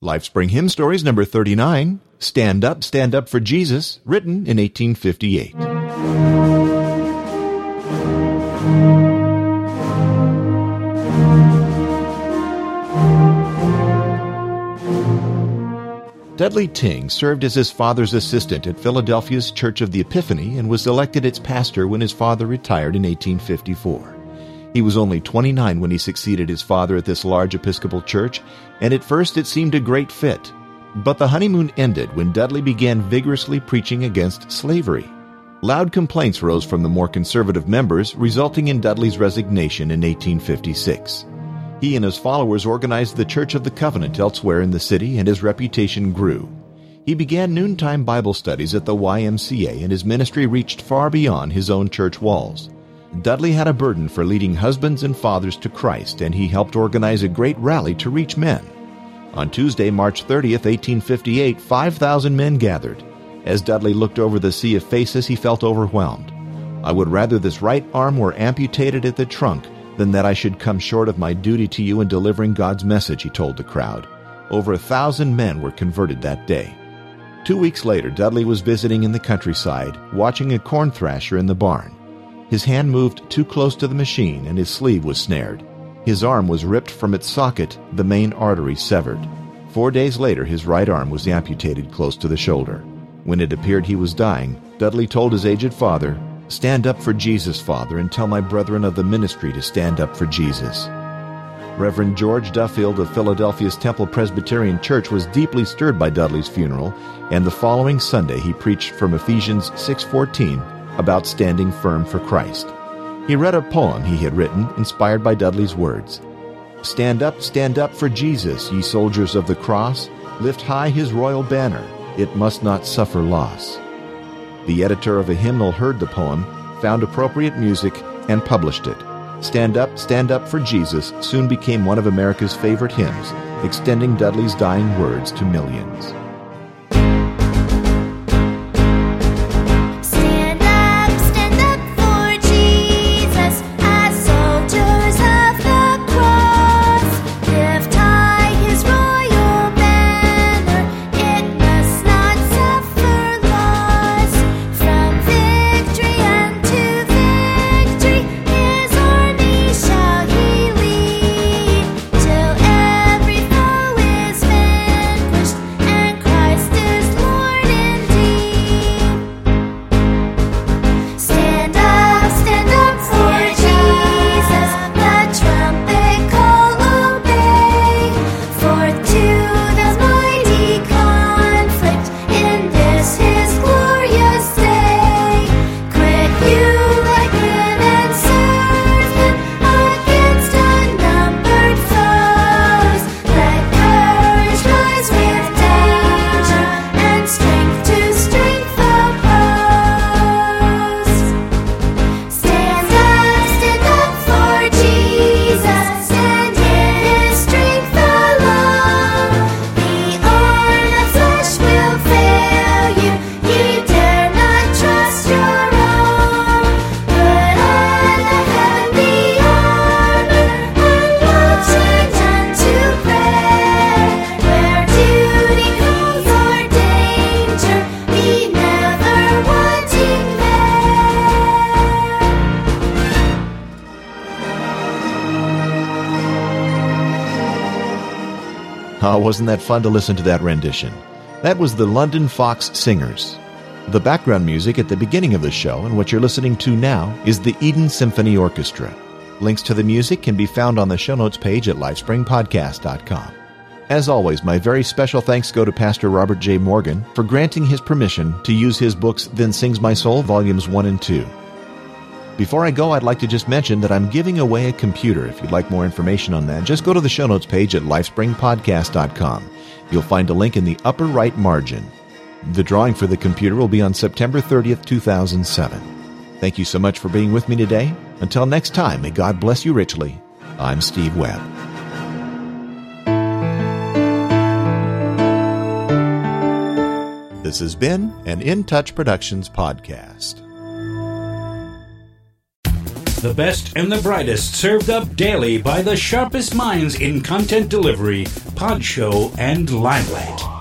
Lifespring Hymn Stories number 39, Stand Up, Stand Up for Jesus, written in 1858. Dudley Tyng served as his father's assistant at Philadelphia's Church of the Epiphany and was elected its pastor when his father retired in 1854. He was only 29 when he succeeded his father at this large Episcopal church, and at first it seemed a great fit. But the honeymoon ended when Dudley began vigorously preaching against slavery. Loud complaints rose from the more conservative members, resulting in Dudley's resignation in 1856. He and his followers organized the Church of the Covenant elsewhere in the city, and his reputation grew. He began noontime Bible studies at the YMCA, and his ministry reached far beyond his own church walls. Dudley had a burden for leading husbands and fathers to Christ, and he helped organize a great rally to reach men. On Tuesday, March 30th, 1858, 5,000 men gathered. As Dudley looked over the sea of faces, he felt overwhelmed. I would rather this right arm were amputated at the trunk than that I should come short of my duty to you in delivering God's message, he told the crowd. Over a thousand men were converted that day. Two weeks later, Dudley was visiting in the countryside, watching a corn thrasher in the barn. His hand moved too close to the machine and his sleeve was snared. His arm was ripped from its socket, the main artery severed. Four days later, his right arm was amputated close to the shoulder. When it appeared he was dying, Dudley told his aged father, Stand up for Jesus, Father, and tell my brethren of the ministry to stand up for Jesus. Reverend George Duffield of Philadelphia's Temple Presbyterian Church was deeply stirred by Dudley's funeral, and the following Sunday he preached from Ephesians 6:14 about standing firm for Christ. He read a poem he had written, inspired by Dudley's words Stand up, stand up for Jesus, ye soldiers of the cross. Lift high his royal banner, it must not suffer loss. The editor of a hymnal heard the poem, found appropriate music, and published it. Stand Up, Stand Up for Jesus soon became one of America's favorite hymns, extending Dudley's dying words to millions. Oh, wasn't that fun to listen to that rendition? That was the London Fox Singers. The background music at the beginning of the show and what you're listening to now is the Eden Symphony Orchestra. Links to the music can be found on the show notes page at lifespringpodcast.com. As always, my very special thanks go to Pastor Robert J. Morgan for granting his permission to use his books Then Sings My Soul, Volumes 1 and 2. Before I go, I'd like to just mention that I'm giving away a computer. If you'd like more information on that, just go to the show notes page at lifespringpodcast.com. You'll find a link in the upper right margin. The drawing for the computer will be on September 30th, 2007. Thank you so much for being with me today. Until next time, may God bless you richly. I'm Steve Webb. This has been an In Touch Productions podcast. The best and the brightest served up daily by the sharpest minds in content delivery, pod show, and limelight.